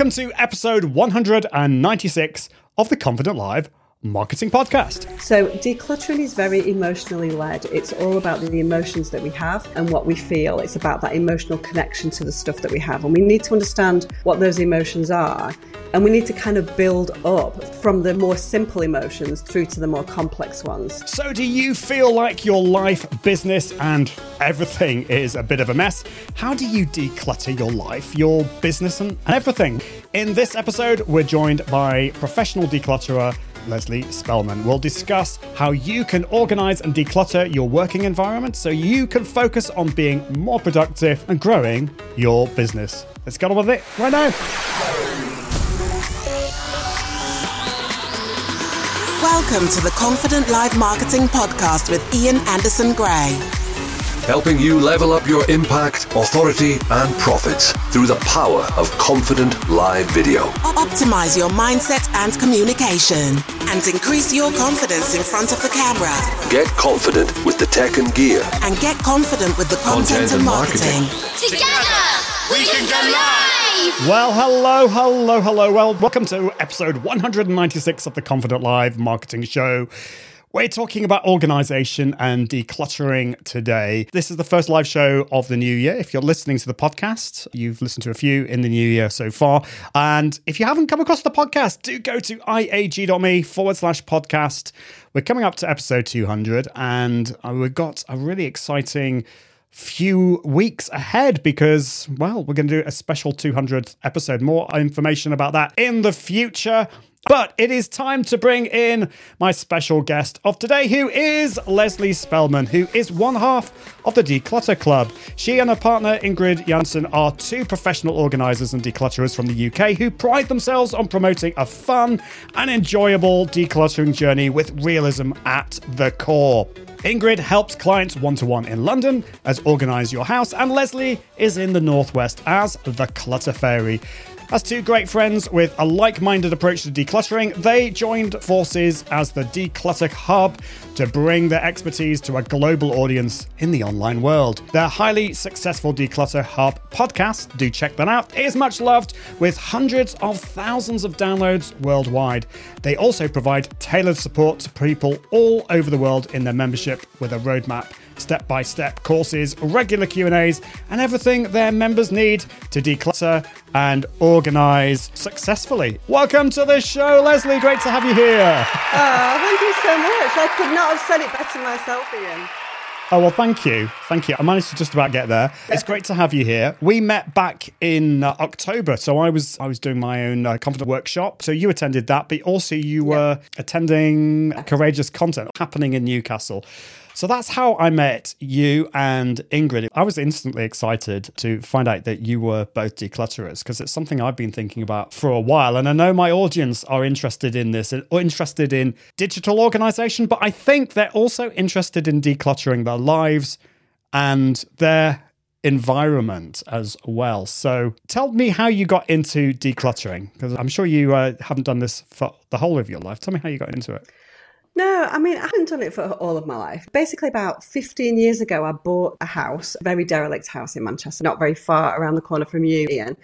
Welcome to episode 196 of the Confident Live Marketing Podcast. So, decluttering is very emotionally led. It's all about the emotions that we have and what we feel. It's about that emotional connection to the stuff that we have. And we need to understand what those emotions are. And we need to kind of build up from the more simple emotions through to the more complex ones. So, do you feel like your life, business, and everything is a bit of a mess? How do you declutter your life, your business, and everything? In this episode, we're joined by professional declutterer Lesley Spellman. We'll discuss how you can organize and declutter your working environment so you can focus on being more productive and growing your business. Let's get on with it right now. Welcome to the Confident Live Marketing Podcast with Ian Anderson Gray. Helping you level up your impact, authority, and profits through the power of confident live video. Optimize your mindset and communication and increase your confidence in front of the camera Get confident with the tech and gear. and get confident with the content, Content and and marketing. marketing. Together, we can go live! Well, hello, hello, hello. Well, welcome to episode 196 of the Confident Live Marketing Show. We're talking about organization and decluttering today. This is the first live show of the new year. If you're listening to the podcast, you've listened to a few in the new year so far. And if you haven't come across the podcast, do go to iag.me forward slash podcast. We're coming up to episode 200, and uh, we've got a really exciting few weeks ahead because, well, we're going to do a special 200th episode. More information about that in the future. But it is time to bring in my special guest of today, who is Lesley Spellman, who is one half of the Declutter Club. She and her partner Ingrid Janssen are two professional organisers and declutterers from the UK who pride themselves on promoting a fun and enjoyable decluttering journey with realism at the core. Ingrid helps clients one to one in London as Organise Your House, and Lesley is in the Northwest as the Clutter Fairy. As two great friends with a like minded approach to decluttering, they joined forces as the Declutter Hub to bring their expertise to a global audience in the online world. Their highly successful Declutter Hub podcast, do check that out, is much loved with hundreds of thousands of downloads worldwide. They also provide tailored support to people all over the world in their membership with a roadmap step-by-step courses, regular Q&As, and everything their members need to declutter and organize successfully. Welcome to the show, Lesley. Great to have you here. Oh, thank you so much. I could not have said it better myself, Ian. Oh, well, thank you. Thank you. I managed to just about get there. It's great to have you here. We met back in uh, October. So I was I was doing my own uh, confident workshop. So you attended that, but also you were attending Courageous Content happening in Newcastle. So that's how I met you and Ingrid. I was instantly excited to find out that you were both declutterers because it's something I've been thinking about for a while. And I know my audience are interested in this, or interested in digital organization, but I think they're also interested in decluttering their lives and their environment as well. So tell me how you got into decluttering because I'm sure you uh, haven't done this for the whole of your life. Tell me how you got into it. No, I mean, I haven't done it for all of my life. Basically, about 15 years ago, I bought a house, a very derelict house in Manchester, not very far around the corner from you, Ian.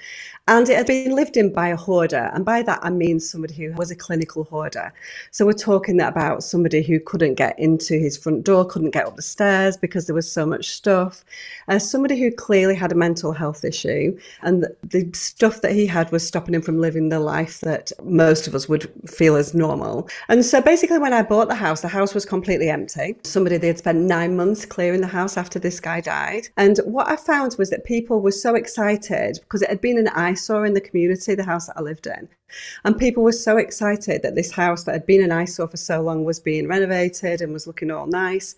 And it had been lived in by a hoarder. And by that, I mean somebody who was a clinical hoarder. So we're talking about somebody who couldn't get into his front door, couldn't get up the stairs because there was so much stuff. Uh, somebody who clearly had a mental health issue. And the, stuff that he had was stopping him from living the life that most of us would feel as normal. And so basically, when I bought the house, the house was completely empty. Somebody, they had spent nine months clearing the house after this guy died. And what I found was that people were so excited because it had been an eyesore in the community, the house that I lived in. And people were so excited that this house that had been an eyesore for so long was being renovated and was looking all nice.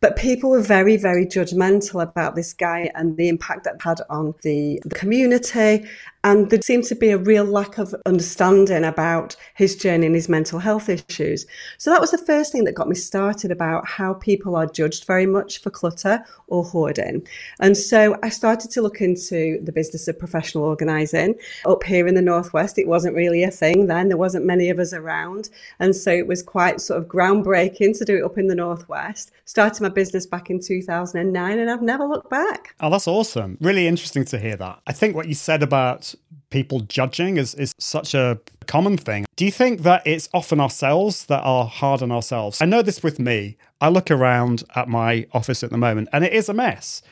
But people were very, very judgmental about this guy and the impact that had on the, the community. And there seemed to be a real lack of understanding about his journey and his mental health issues. So that was the first thing that got me started about how people are judged very much for clutter or hoarding. And so I started to look into the business of professional organising. Up here in the Northwest, it wasn't really a thing then. There wasn't many of us around. And so it was quite sort of groundbreaking to do it up in the Northwest. Started my business back in 2009 and I've never looked back. Oh, that's awesome. Really interesting to hear that. I think what you said about people judging is, is such a common thing. Do you think that it's often ourselves that are hard on ourselves? I know this with me. I look around at my office at the moment and it is a mess.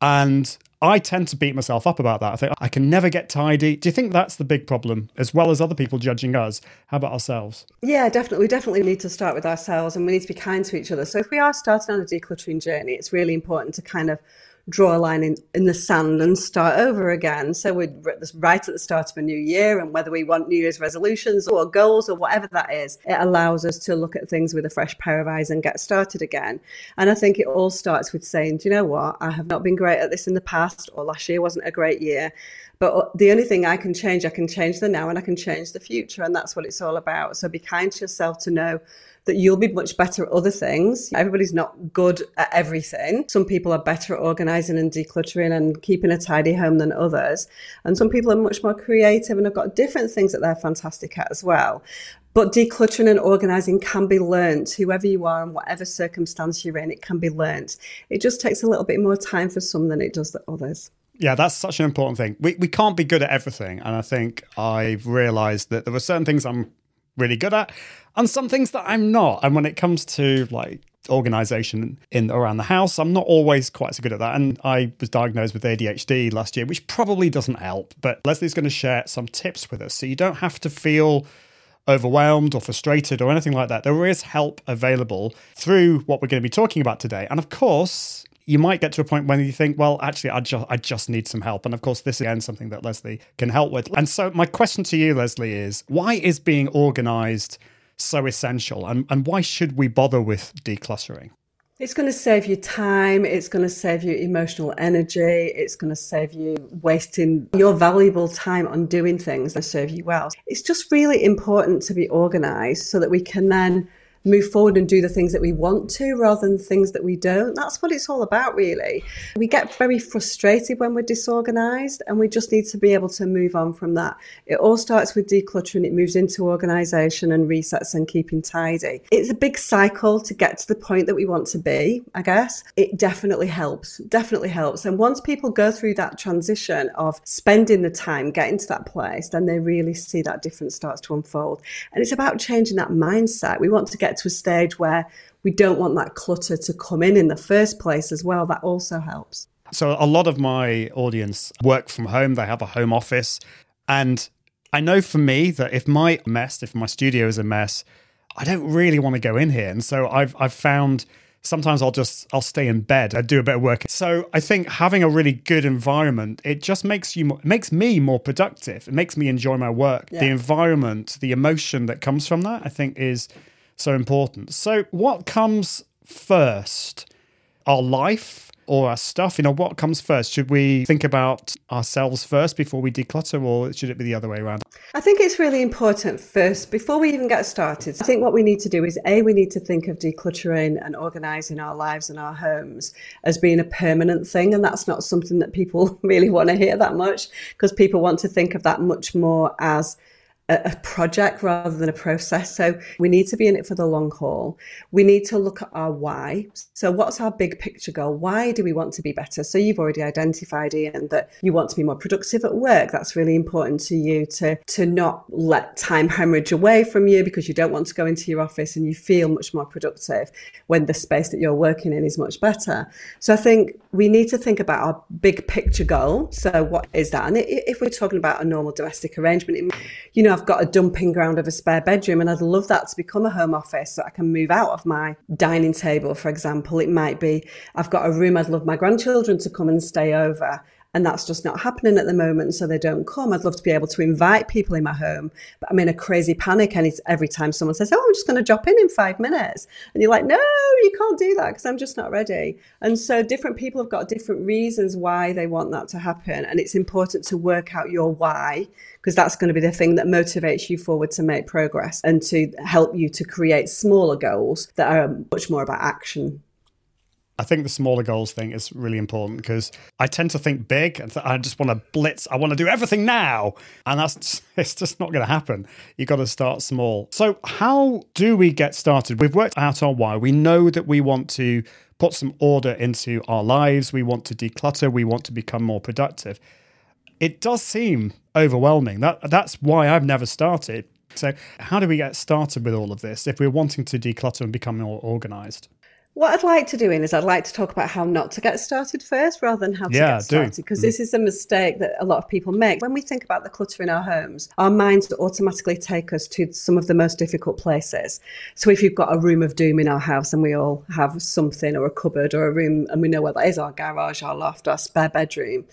And I tend to beat myself up about that. I think I can never get tidy. Do you think that's the big problem, as well as other people judging us? How about ourselves? Yeah, definitely. We definitely need to start with ourselves and we need to be kind to each other. So if we are starting on a decluttering journey, it's really important to kind of draw a line in, in the sand and start over again. So we're right at the start of a new year, and whether we want New Year's resolutions or goals or whatever that is, it allows us to look at things with a fresh pair of eyes and get started again. And I think it all starts with saying, do you know what? I have not been great at this in the past, or last year wasn't a great year. But the only thing I can change, I can change the now and I can change the future. And that's what it's all about. So be kind to yourself to know that you'll be much better at other things. Everybody's not good at everything. Some people are better at organizing and decluttering and keeping a tidy home than others. And some people are much more creative and have got different things that they're fantastic at as well. But decluttering and organizing can be learnt, whoever you are and whatever circumstance you're in, it can be learnt. It just takes a little bit more time for some than it does for others. Yeah, that's such an important thing. We, we can't be good at everything. And I think I've realized that there were certain things I'm really good at and some things that I'm not. And when it comes to like organization in around the house, I'm not always quite so good at that. And I was diagnosed with ADHD last year, which probably doesn't help. But Lesley's going to share some tips with us so you don't have to feel overwhelmed or frustrated or anything like that. There is help available through what we're going to be talking about today. And of course, you might get to a point when you think, well, actually, I just I just need some help. And of course, this is again something that Lesley can help with. And so my question to you, Lesley, is why is being organized so essential? And, and why should we bother with decluttering? It's going to save you time. It's going to save you emotional energy. It's going to save you wasting your valuable time on doing things that serve you well. It's just really important to be organized so that we can then move forward and do the things that we want to rather than things that we don't. That's what it's all about, really. We get very frustrated when we're disorganized and we just need to be able to move on from that. It all starts with decluttering, it moves into organization and resets and keeping tidy. It's a big cycle to get to the point that we want to be, I guess. It definitely helps, definitely helps. And once people go through that transition of spending the time getting to that place, then they really see that difference starts to unfold. And it's about changing that mindset. We want to get to a stage where we don't want that clutter to come in in the first place as well. That also helps. So, a lot of my audience work from home, they have a home office. And I know for me that if my mess, if my studio is a mess, I don't really want to go in here. And so I've I've found sometimes I'll just I'll stay in bed and do a bit of work. So I think having a really good environment it just makes you makes me more productive. It makes me enjoy my work. Yeah. The environment, the emotion that comes from that, I think is so important. So, what comes first? Our life or our stuff? You know, what comes first? Should we think about ourselves first before we declutter, or should it be the other way around? I think it's really important first, before we even get started. I think what we need to do is A, we need to think of decluttering and organizing our lives and our homes as being a permanent thing. And that's not something that people really want to hear that much because people want to think of that much more as a, project rather than a process. So we need to be in it for the long haul. We need to look at our why. So what's our big picture goal? Why do we want to be better? So you've already identified Ian that you want to be more productive at work. That's really important to you to to not let time hemorrhage away from you because you don't want to go into your office and you feel much more productive when the space that you're working in is much better. So I think we need to think about our big picture goal. So what is that? And if we're talking about a normal domestic arrangement, you know, I've got a dumping ground of a spare bedroom and I'd love that to become a home office so I can move out of my dining table, for example. It might be I've got a room I'd love my grandchildren to come and stay over and that's just not happening at the moment so they don't come. I'd love to be able to invite people in my home but i'm in a crazy panic and it's every time someone says oh i'm just going to drop in in five minutes and you're like no you can't do that because i'm just not ready. And so different people have got different reasons why they want that to happen and it's important to work out your why because that's going to be the thing that motivates you forward to make progress and to help you to create smaller goals that are much more about action I think the smaller goals thing is really important because I tend to think big and I just want to blitz. I want to do everything now. And that's it's just not going to happen. You've got to start small. So, how do we get started? We've worked out our why. We know that we want to put some order into our lives. We want to declutter. We want to become more productive. It does seem overwhelming. That That's why I've never started. So, how do we get started with all of this if we're wanting to declutter and become more organized? What I'd like to do Ian is I'd like to talk about how not to get started first rather than how to Yeah, get started because this is a mistake that a lot of people make. When we think about the clutter in our homes, our minds automatically take us to some of the most difficult places. So if you've got a room of doom in our house and we all have something or a cupboard or a room and we know where that is, our garage, our loft, our spare bedroom,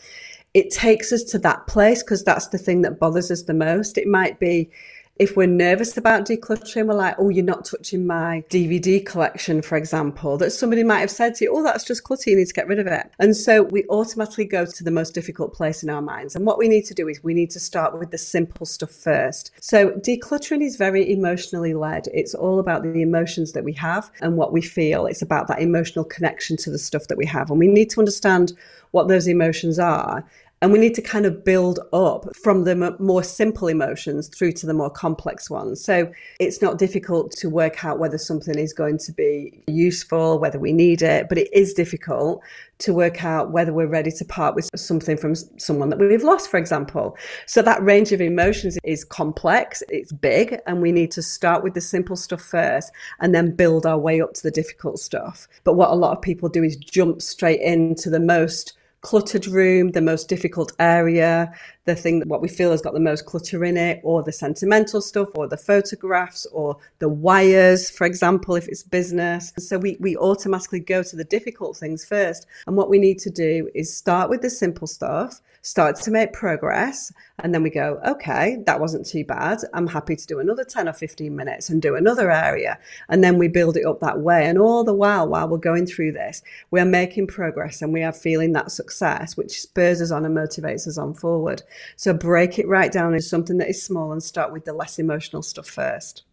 it takes us to that place because that's the thing that bothers us the most. It might be if we're nervous about decluttering, we're like, oh, you're not touching my DVD collection, for example, that somebody might have said to you, oh, that's just clutter, you need to get rid of it. And so we automatically go to the most difficult place in our minds. And what we need to do is we need to start with the simple stuff first. So decluttering is very emotionally led. It's all about the emotions that we have and what we feel. It's about that emotional connection to the stuff that we have. And we need to understand what those emotions are and we need to kind of build up from the more simple emotions through to the more complex ones. So it's not difficult to work out whether something is going to be useful, whether we need it, but it is difficult to work out whether we're ready to part with something from someone that we've lost, for example. So that range of emotions is complex, it's big, and we need to start with the simple stuff first and then build our way up to the difficult stuff. But what a lot of people do is jump straight into the most cluttered room, the most difficult area, the thing that what we feel has got the most clutter in it, or the sentimental stuff, or the photographs, or the wires, for example, if it's business. So we, we automatically go to the difficult things first. And what we need to do is start with the simple stuff, start to make progress, and then we go, okay, that wasn't too bad. I'm happy to do another 10 or 15 minutes and do another area. And then we build it up that way. And all the while, while we're going through this, we're making progress and we are feeling that success, which spurs us on and motivates us on forward. So break it right down into something that is small and start with the less emotional stuff first.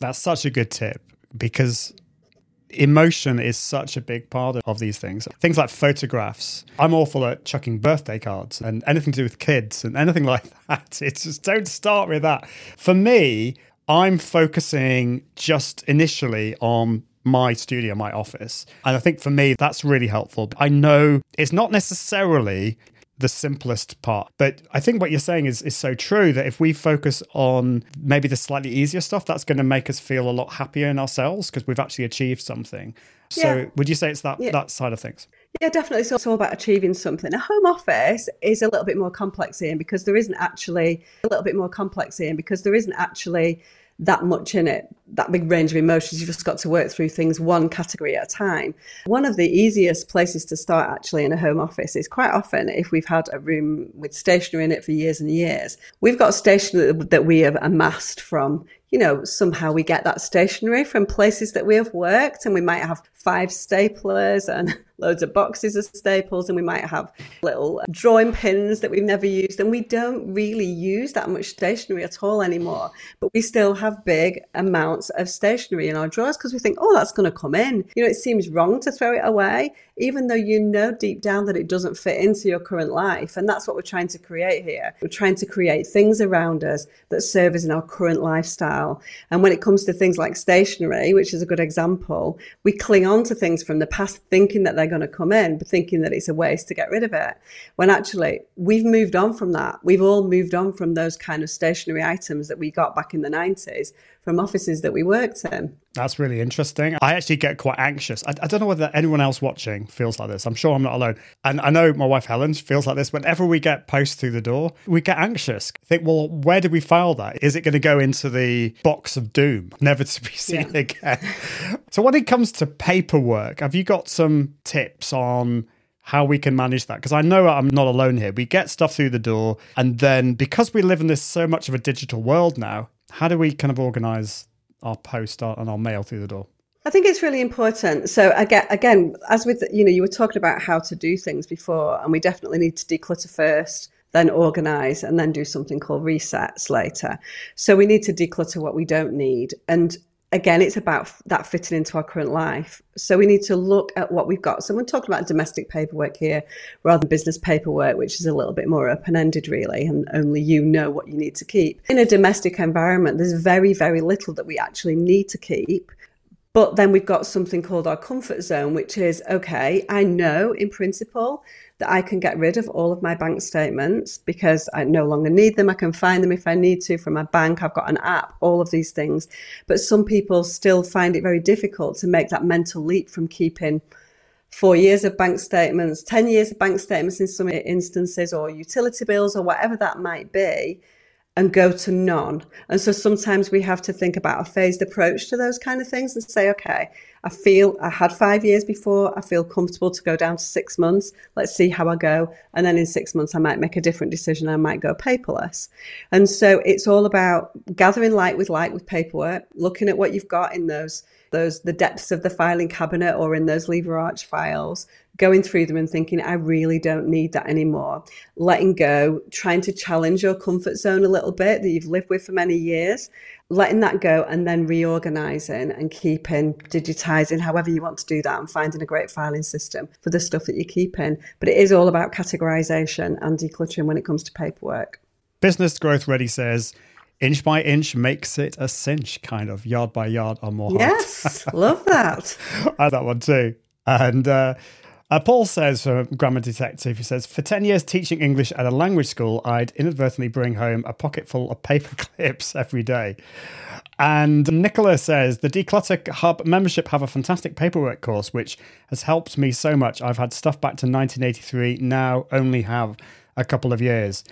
That's such a good tip because emotion is such a big part of these things. Things like photographs. I'm awful at chucking birthday cards and anything to do with kids and anything like that. It's just don't start with that. For me, I'm focusing just initially on my studio, my office. And I think for me, that's really helpful. I know it's not necessarily the simplest part. But I think what you're saying is is so true that if we focus on maybe the slightly easier stuff, that's going to make us feel a lot happier in ourselves because we've actually achieved something. So Yeah. would you say it's that Yeah. that side of things? Yeah, definitely. So it's all about achieving something. A home office is a little bit more complex here because there isn't actually a little bit more complex here because there isn't actually that much in it, that big range of emotions. You've just got to work through things one category at a time. One of the easiest places to start actually in a home office is quite often if we've had a room with stationery in it for years and years, we've got stationery that we have amassed from you know, somehow we get that stationery from places that we have worked, and we might have five staplers and loads of boxes of staples, and we might have little drawing pins that we've never used, and we don't really use that much stationery at all anymore. But we still have big amounts of stationery in our drawers because we think, oh, that's going to come in. You know, it seems wrong to throw it away, even though you know deep down that it doesn't fit into your current life. And that's what we're trying to create here. We're trying to create things around us that serve us in our current lifestyle. And when it comes to things like stationery, which is a good example, we cling on to things from the past thinking that they're going to come in, but thinking that it's a waste to get rid of it. When actually we've moved on from that. We've all moved on from those kind of stationary items that we got back in the 90s from offices that we worked in. That's really interesting. I actually get quite anxious. I, I don't know whether anyone else watching feels like this. I'm sure I'm not alone. And I know my wife Helen feels like this. Whenever we get posts through the door, we get anxious. Think, well, where did we file that? Is it going to go into the box of doom, never to be seen again? so, when it comes to paperwork, have you got some tips on how we can manage that because I know I'm not alone here. We get stuff through the door, and then because we live in this so much of a digital world now, how do we kind of organize our post and our mail through the door? I think it's really important. So again, again, as with you know, you were talking about how to do things before, and we definitely need to declutter first, then organize, and then do something called resets later. So we need to declutter what we don't need, and again, it's about that fitting into our current life. So we need to look at what we've got. So we're talking about domestic paperwork here rather than business paperwork, which is a little bit more open ended, really, and only you know what you need to keep. In a domestic environment, there's very, very little that we actually need to keep. But then we've got something called our comfort zone, which is okay, I know in principle that I can get rid of all of my bank statements because I no longer need them. I can find them if I need to from my bank. I've got an app, all of these things. But some people still find it very difficult to make that mental leap from keeping four years of bank statements, 10 years of bank statements in some instances, or utility bills, or whatever that might be and go to none. And so sometimes we have to think about a phased approach to those kind of things and say, okay, I feel I had five years before, I feel comfortable to go down to six months. Let's see how I go. And then in six months, I might make a different decision. I might go paperless. And so it's all about gathering light with light with paperwork, looking at what you've got in those those the depths of the filing cabinet or in those lever arch files going through them and thinking, I really don't need that anymore. Letting go, trying to challenge your comfort zone a little bit that you've lived with for many years, letting that go and then reorganizing and keeping, digitizing, however you want to do that and finding a great filing system for the stuff that you're keeping. But it is all about categorization and decluttering when it comes to paperwork. Business Growth Ready says, inch by inch makes it a cinch, kind of yard by yard or more. Yes, love that. I that one too. And uh, uh, Paul says from Grammar Detective, he says, For 10 years teaching English at a language school, I'd inadvertently bring home a pocket full of paper clips every day. And Nicola says, The Declutter Hub membership have a fantastic paperwork course, which has helped me so much. I've had stuff back to 1983, now only have a couple of years.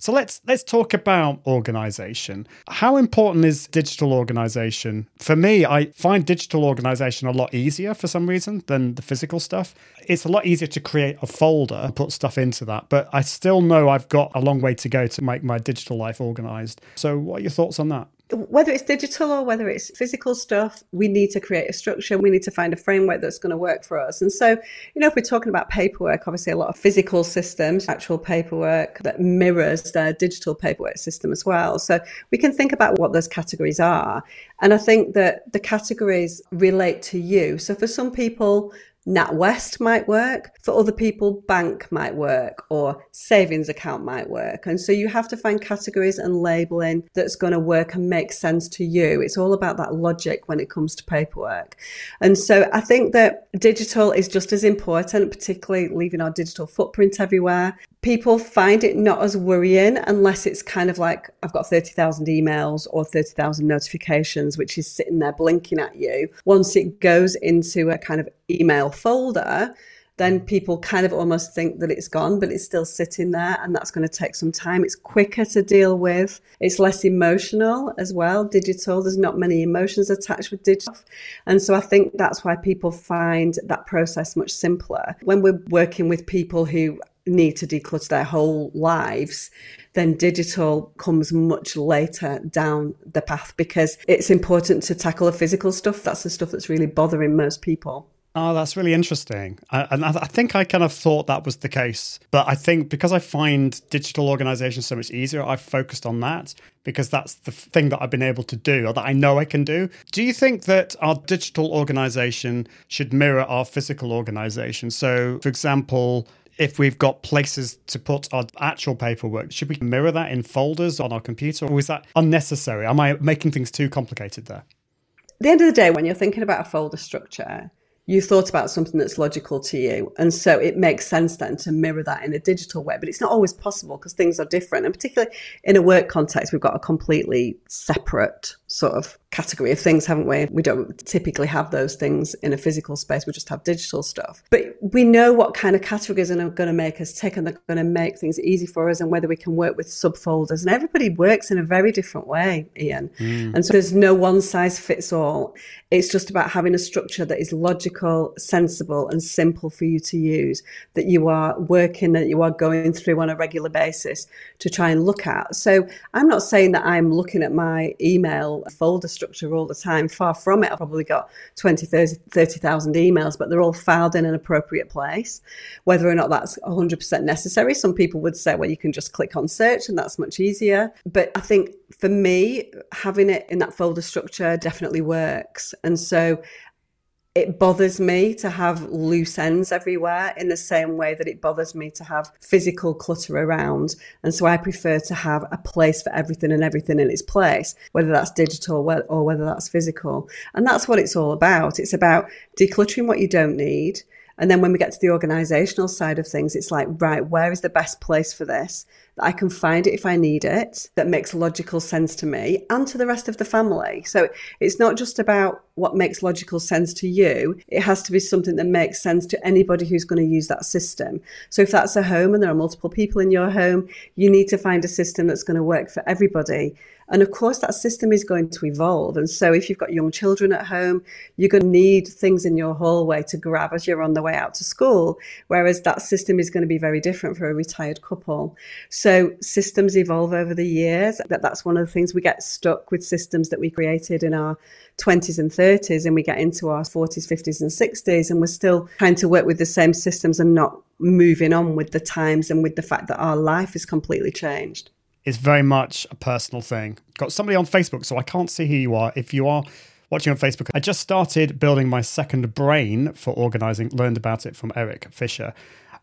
So let's let's talk about organization. How important is digital organization? For me, I find digital organization a lot easier for some reason than the physical stuff. It's a lot easier to create a folder and put stuff into that, but I still know I've got a long way to go to make my digital life organized. So what are your thoughts on that? Whether it's digital or whether it's physical stuff, we need to create a structure. We need to find a framework that's going to work for us. And so, you know, if we're talking about paperwork, obviously a lot of physical systems, actual paperwork that mirrors the digital paperwork system as well. So we can think about what those categories are. And I think that the categories relate to you. So for some people, NatWest might work. For other people, bank might work or savings account might work. And so you have to find categories and labeling that's going to work and make sense to you. It's all about that logic when it comes to paperwork. And so I think that digital is just as important, particularly leaving our digital footprint everywhere people find it not as worrying unless it's kind of like I've got 30,000 emails or 30,000 notifications, which is sitting there blinking at you. Once it goes into a kind of email folder, then people kind of almost think that it's gone, but it's still sitting there and that's going to take some time. It's quicker to deal with. It's less emotional as well. Digital, there's not many emotions attached with digital. And so I think that's why people find that process much simpler. When we're working with people who need to declutter their whole lives, then digital comes much later down the path because it's important to tackle the physical stuff. That's the stuff that's really bothering most people. Oh, that's really interesting. I, and I, I think I kind of thought that was the case. But I think because I find digital organization so much easier, I've focused on that because that's the thing that I've been able to do or that I know I can do. Do you think that our digital organization should mirror our physical organization? So, for example, if we've got places to put our actual paperwork, should we mirror that in folders on our computer or is that unnecessary? Am I making things too complicated there? At the end of the day, when you're thinking about a folder structure, you've thought about something that's logical to you. And so it makes sense then to mirror that in a digital way. But it's not always possible because things are different. And particularly in a work context, we've got a completely separate sort of category of things, haven't we? We don't typically have those things in a physical space. We just have digital stuff. But we know what kind of categories are going to make us tick and they're going to make things easy for us and whether we can work with subfolders. And everybody works in a very different way, Ian. Mm. And so there's no one size fits all. It's just about having a structure that is logical, sensible, and simple for you to use, that you are working, that you are going through on a regular basis to try and look at. So I'm not saying that I'm looking at my email folder structure all the time. Far from it. I've probably got 20, 30,000 emails, but they're all filed in an appropriate place. Whether or not that's 100% necessary, some people would say, well, you can just click on search and that's much easier. But I think for me, having it in that folder structure definitely works. And so it bothers me to have loose ends everywhere in the same way that it bothers me to have physical clutter around. And so I prefer to have a place for everything and everything in its place, whether that's digital or whether that's physical. And that's what it's all about. It's about decluttering what you don't need and then when we get to the organizational side of things, it's like, right, where is the best place for this? That I can find it if I need it, that makes logical sense to me and to the rest of the family. So it's not just about what makes logical sense to you, it has to be something that makes sense to anybody who's going to use that system. So if that's a home and there are multiple people in your home, you need to find a system that's going to work for everybody. And of course, that system is going to evolve. And so, if you've got young children at home, you're going to need things in your hallway to grab as you're on the way out to school. Whereas that system is going to be very different for a retired couple. So, systems evolve over the years. That that's one of the things we get stuck with systems that we created in our 20s and 30s, and we get into our 40s, 50s, and 60s, and we're still trying to work with the same systems and not moving on with the times and with the fact that our life is completely changed It's very much a personal thing. Got somebody on Facebook, so I can't see who you are. If you are watching on Facebook, I just started building my second brain for organizing, learned about it from Eric Fisher.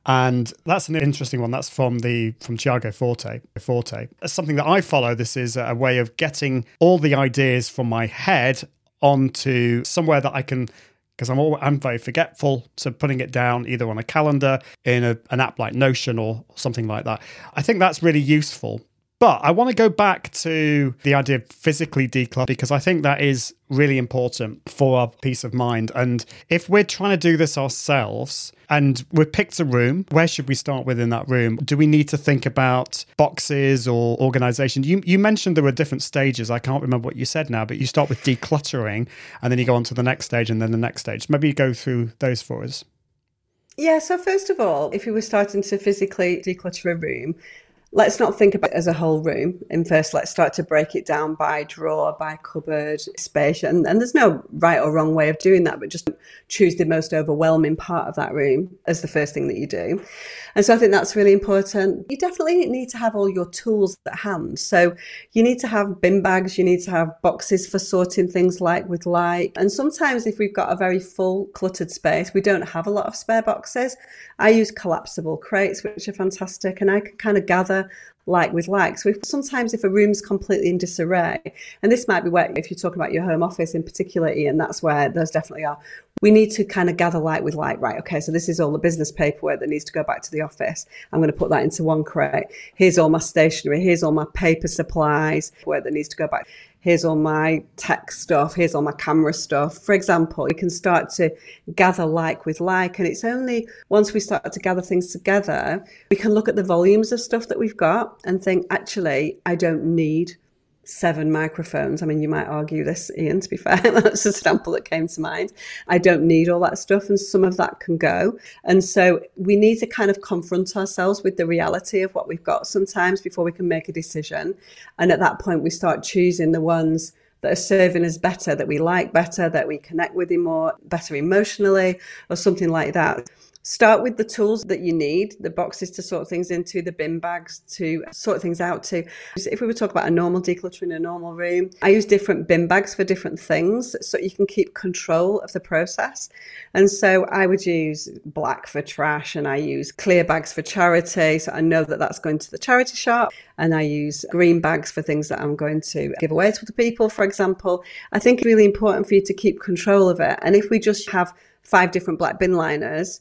And that's an interesting one. That's from the from Tiago Forte. Forte. As something that I follow, this is a way of getting all the ideas from my head onto somewhere that I can because I'm all, I'm very forgetful. So putting it down either on a calendar in a, an app like Notion or something like that, I think that's really useful. But I want to go back to the idea of physically declutter because I think that is really important for our peace of mind. And if we're trying to do this ourselves and we've picked a room, where should we start within that room? Do we need to think about boxes or organization? You, you mentioned there were different stages. I can't remember what you said now, but you start with decluttering and then you go on to the next stage and then the next stage. Maybe you go through those for us. Yeah, so first of all, if you were starting to physically declutter a room, let's not think about it as a whole room. In first, let's start to break it down by drawer, by cupboard, space. And, and there's no right or wrong way of doing that, but just choose the most overwhelming part of that room as the first thing that you do. And so I think that's really important. You definitely need to have all your tools at hand. So you need to have bin bags, you need to have boxes for sorting things like with like. And sometimes if we've got a very full cluttered space, we don't have a lot of spare boxes. I use collapsible crates, which are fantastic, and I can kind of gather like with like. So if, sometimes if a room's completely in disarray, and this might be where if you're talking about your home office in particular, Ian, that's where those definitely are. We need to kind of gather like with like, right? Okay, so this is all the business paperwork that needs to go back to the office. I'm going to put that into one crate. Here's all my stationery. Here's all my paper supplies where that needs to go back here's all my tech stuff, here's all my camera stuff. For example, we can start to gather like with like. And it's only once we start to gather things together, we can look at the volumes of stuff that we've got and think, actually, I don't need seven microphones. I mean, you might argue this, Ian, to be fair. That's a sample that came to mind. I don't need all that stuff, and some of that can go. And so we need to kind of confront ourselves with the reality of what we've got sometimes before we can make a decision. And at that point, we start choosing the ones that are serving us better, that we like better, that we connect with more, better emotionally, or something like that. Start with the tools that you need, the boxes to sort things into, the bin bags to sort things out to. If we were talking about a normal decluttering in a normal room, I use different bin bags for different things so you can keep control of the process. And so I would use black for trash and I use clear bags for charity. So I know that that's going to the charity shop and I use green bags for things that I'm going to give away to the people, for example. I think it's really important for you to keep control of it. And if we just have five different black bin liners,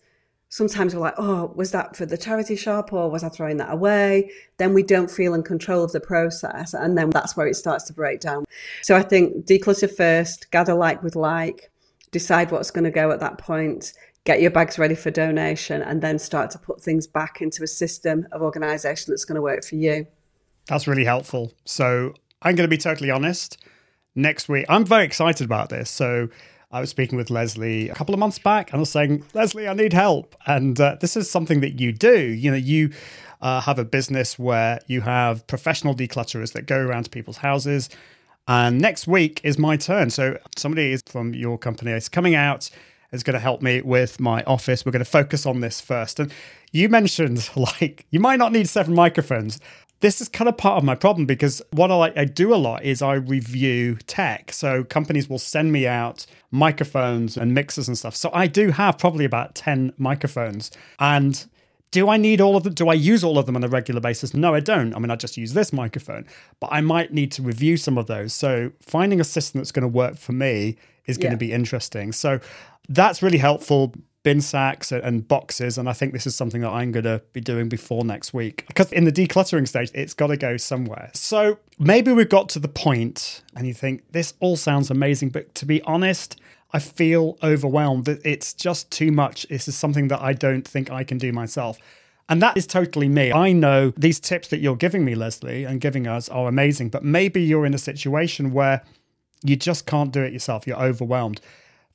sometimes we're like, oh, was that for the charity shop or was I throwing that away? Then we don't feel in control of the process. And then that's where it starts to break down. So I think declutter first, gather like with like, decide what's going to go at that point, get your bags ready for donation, and then start to put things back into a system of organization that's going to work for you. That's really helpful. So I'm going to be totally honest. Next week, I'm very excited about this. So I was speaking with Lesley a couple of months back and I was saying, Lesley, I need help. And uh, this is something that you do. You know, you uh, have a business where you have professional declutterers that go around to people's houses. And next week is my turn. So somebody is from your company is coming out is going to help me with my office. We're going to focus on this first. And you mentioned like you might not need seven microphones this is kind of part of my problem because what I, I, do a lot is I review tech. So companies will send me out microphones and mixers and stuff. So I do have probably about 10 microphones. And do I need all of them? Do I use all of them on a regular basis? No, I don't. I mean, I just use this microphone, but I might need to review some of those. So finding a system that's going to work for me is going yeah. to be interesting. So that's really helpful bin sacks and boxes. And I think this is something that I'm going to be doing before next week because in the decluttering stage, it's got to go somewhere. So maybe we've got to the point and you think this all sounds amazing, but to be honest, I feel overwhelmed that it's just too much. This is something that I don't think I can do myself. And that is totally me. I know these tips that you're giving me, Lesley, and giving us are amazing, but maybe you're in a situation where you just can't do it yourself. You're overwhelmed.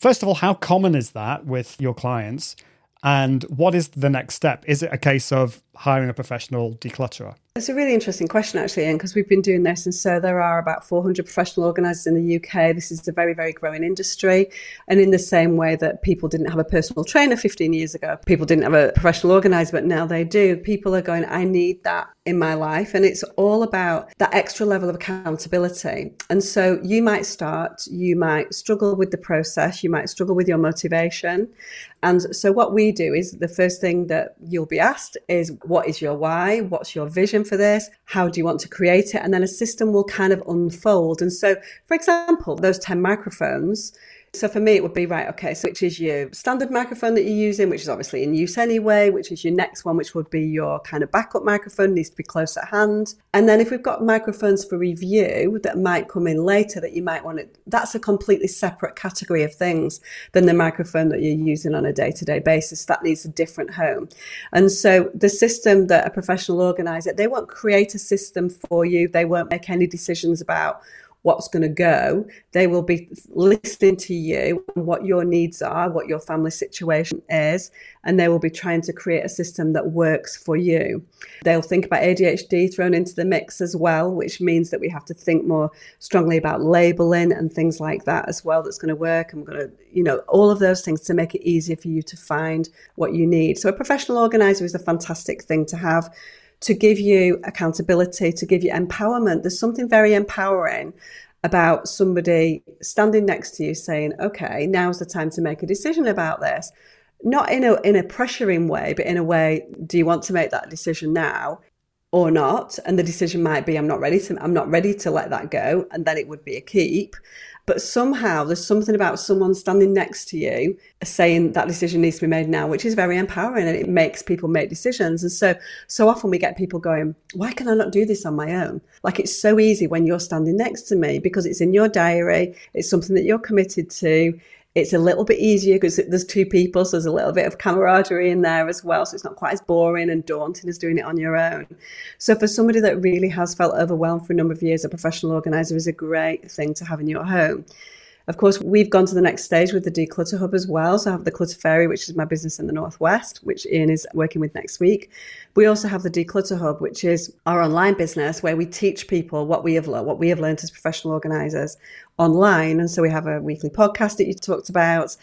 First of all, how common is that with your clients? And what is the next step? Is it a case of hiring a professional declutterer? It's a really interesting question, actually, Ian, because we've been doing this. And so there are about 400 professional organisers in the UK. This is a very, very growing industry. And in the same way that people didn't have a personal trainer 15 years ago, people didn't have a professional organiser, but now they do. People are going, I need that in my life. And it's all about that extra level of accountability. And so you might start, you might struggle with the process, you might struggle with your motivation. And so what we do is the first thing that you'll be asked is, what is your why? What's your vision for this? How do you want to create it? And then a system will kind of unfold. And so, for example, those 10 microphones, so for me, it would be right, okay, so which is your standard microphone that you're using, which is obviously in use anyway, which is your next one, which would be your kind of backup microphone, needs to be close at hand. And then if we've got microphones for review that might come in later that you might want to, that's a completely separate category of things than the microphone that you're using on a day to day basis. That needs a different home. And so the system that a professional organizer, they won't create a system for you, they won't make any decisions about what's going to go. They will be listening to you what your needs are, what your family situation is, and they will be trying to create a system that works for you. They'll think about ADHD thrown into the mix as well, which means that we have to think more strongly about labeling and things like that as well. That's going to work. I'm going to, you know, all of those things to make it easier for you to find what you need. So a professional organizer is a fantastic thing to have to give you accountability, to give you empowerment. There's something very empowering about somebody standing next to you saying, okay, now's the time to make a decision about this. Not in a in a pressuring way, but in a way, do you want to make that decision now or not? And the decision might be, I'm not ready to I'm not ready to let that go, and then it would be a keep. But somehow there's something about someone standing next to you saying that decision needs to be made now, which is very empowering and it makes people make decisions. And so, so often we get people going, why can I not do this on my own? Like it's so easy when you're standing next to me because it's in your diary. It's something that you're committed to it's a little bit easier because there's two people, so there's a little bit of camaraderie in there as well. So it's not quite as boring and daunting as doing it on your own. So for somebody that really has felt overwhelmed for a number of years, a professional organizer is a great thing to have in your home. Of course, we've gone to the next stage with the Declutter Hub as well. So I have the Clutter Fairy, which is my business in the Northwest, which Ian is working with next week. We also have the Declutter Hub, which is our online business where we teach people what we have learned, what we have learned as professional organizers online. And so we have a weekly podcast that you talked about,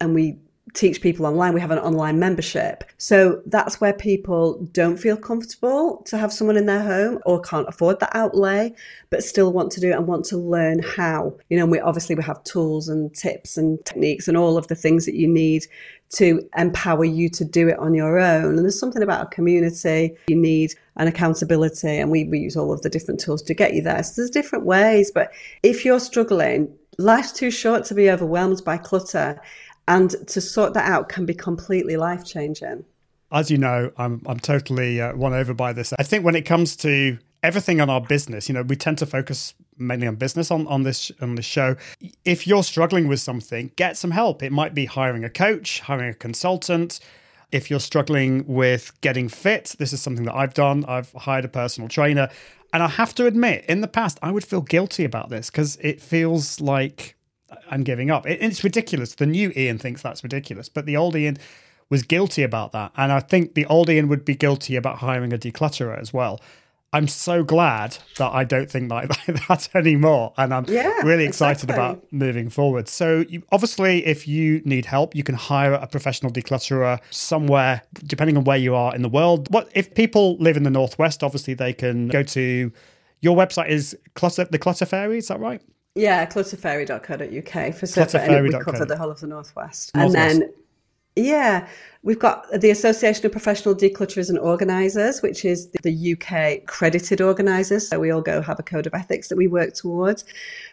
and we teach people online. We have an online membership. So that's where people don't feel comfortable to have someone in their home or can't afford that outlay, but still want to do it and want to learn how. You know, we obviously we have tools and tips and techniques and all of the things that you need to empower you to do it on your own. And there's something about a community you need an accountability and we, we use all of the different tools to get you there. So there's different ways, but if you're struggling, life's too short to be overwhelmed by clutter And to sort that out can be completely life changing. As you know, I'm I'm totally uh, won over by this. I think when it comes to everything on our business, you know, we tend to focus mainly on business on, on this on this show. If you're struggling with something, get some help. It might be hiring a coach, hiring a consultant. If you're struggling with getting fit, this is something that I've done. I've hired a personal trainer. And I have to admit, in the past, I would feel guilty about this because it feels like I'm giving up. It, it's ridiculous. The new Ian thinks that's ridiculous, but the old Ian was guilty about that. And I think the old Ian would be guilty about hiring a declutterer as well. I'm so glad that I don't think like that anymore. And I'm yeah, really excited exactly. about moving forward. So, you, obviously, if you need help, you can hire a professional declutterer somewhere, depending on where you are in the world. What if people live in the Northwest? Obviously, they can go to your website is clutter, the Clutter Fairy, is that right? Yeah, clutterfairy.co.uk for so and we cover the whole of the Northwest. Northwest. And then, yeah, We've got the Association of Professional Declutterers and Organisers, which is the UK accredited organisers. So we all go have a code of ethics that we work towards.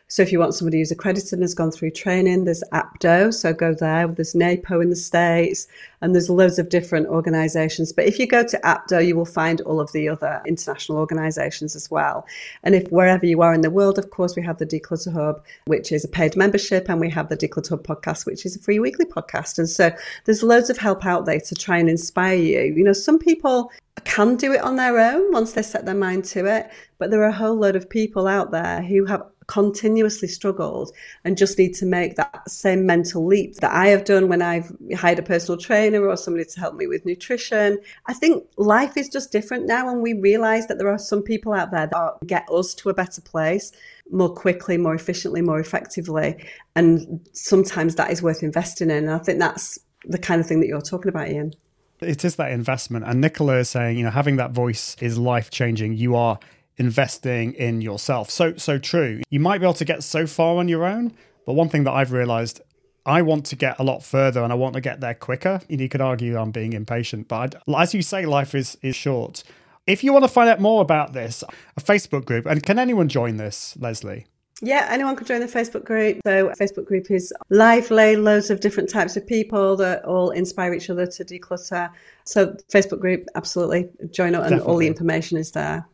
So if you want somebody who's accredited and has gone through training, there's APDO, so go there. There's NAPO in the States, and there's loads of different organisations. But if you go to APDO, you will find all of the other international organisations as well. And if wherever you are in the world, of course, we have the Declutter Hub, which is a paid membership, and we have the Declutter Hub podcast, which is a free weekly podcast. And so there's loads of help out there to try and inspire you. You know, some people can do it on their own once they set their mind to it, but there are a whole load of people out there who have continuously struggled and just need to make that same mental leap that I have done when I've hired a personal trainer or somebody to help me with nutrition. I think life is just different now and we realize that there are some people out there that get us to a better place more quickly, more efficiently, more effectively. And sometimes that is worth investing in. And I think that's the kind of thing that you're talking about, Ian. It is that investment. And Nicola is saying, you know, having that voice is life changing. You are investing in yourself. So, so true. You might be able to get so far on your own. But one thing that I've realized I want to get a lot further and I want to get there quicker. And You could argue I'm being impatient, but as you say, life is, is short. If you want to find out more about this, a Facebook group, and can anyone join this, Lesley? Yeah, anyone can join the Facebook group. So, Facebook group is lively, loads of different types of people that all inspire each other to declutter. So, Facebook group, absolutely join it, and all the information is there.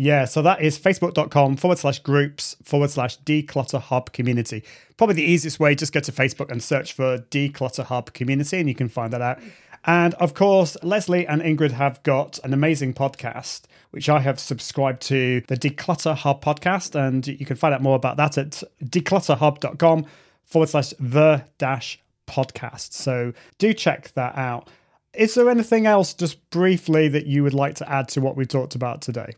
Yeah, so that is facebook.com forward slash groups forward slash declutter hub community. Probably the easiest way, just go to Facebook and search for declutter hub community and you can find that out. And of course, Lesley and Ingrid have got an amazing podcast, which I have subscribed to, the Declutter Hub podcast. And you can find out more about that at declutterhub.com forward slash the dash podcast. So do check that out. Is there anything else, just briefly, that you would like to add to what we talked about today?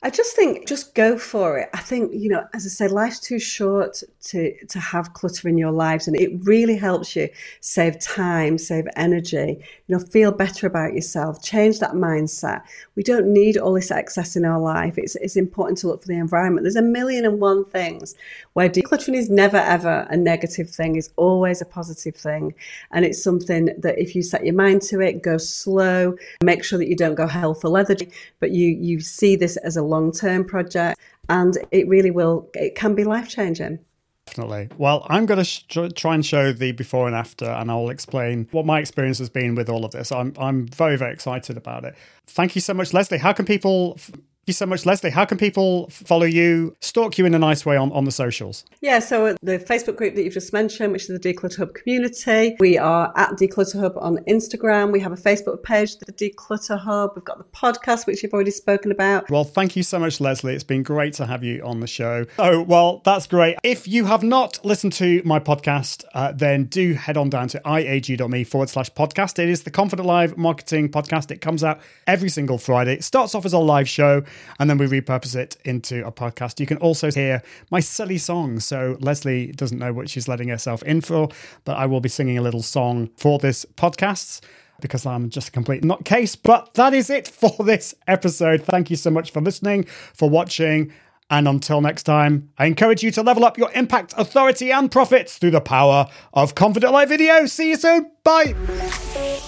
I just think just go for it. I think, you know, as I said, life's too short to to have clutter in your lives and it really helps you save time, save energy, you know, feel better about yourself, change that mindset. We don't need all this excess in our life. It's it's important to look for the environment. There's a million and one things where decluttering is never ever a negative thing, it's always a positive thing. And it's something that if you set your mind to it, go slow, make sure that you don't go hell for leather, but you you see this as a long term project, and it really will, it can be life changing. Definitely. Well, I'm going to sh- try and show the before and after, and I'll explain what my experience has been with all of this. I'm I'm very very excited about it. Thank you so much, Lesley. How can people f- you so much, Lesley. How can people follow you, stalk you in a nice way on, on the socials? Yeah, so the Facebook group that you've just mentioned, which is the Declutter Hub community, we are at Declutter Hub on Instagram. We have a Facebook page, the Declutter Hub. We've got the podcast, which you've already spoken about. Well, thank you so much, Lesley. It's been great to have you on the show. Oh, well, that's great. If you have not listened to my podcast, uh, then do head on down to iag.me forward slash podcast. It is the Confident Live Marketing Podcast. It comes out every single Friday. It starts off as a live show and then we repurpose it into a podcast. You can also hear my silly song. So Lesley doesn't know what she's letting herself in for, but I will be singing a little song for this podcast because I'm just a complete nutcase. But that is it for this episode. Thank you so much for listening, for watching. And until next time, I encourage you to level up your impact, authority, and profits through the power of Confident Live Video. See you soon. Bye.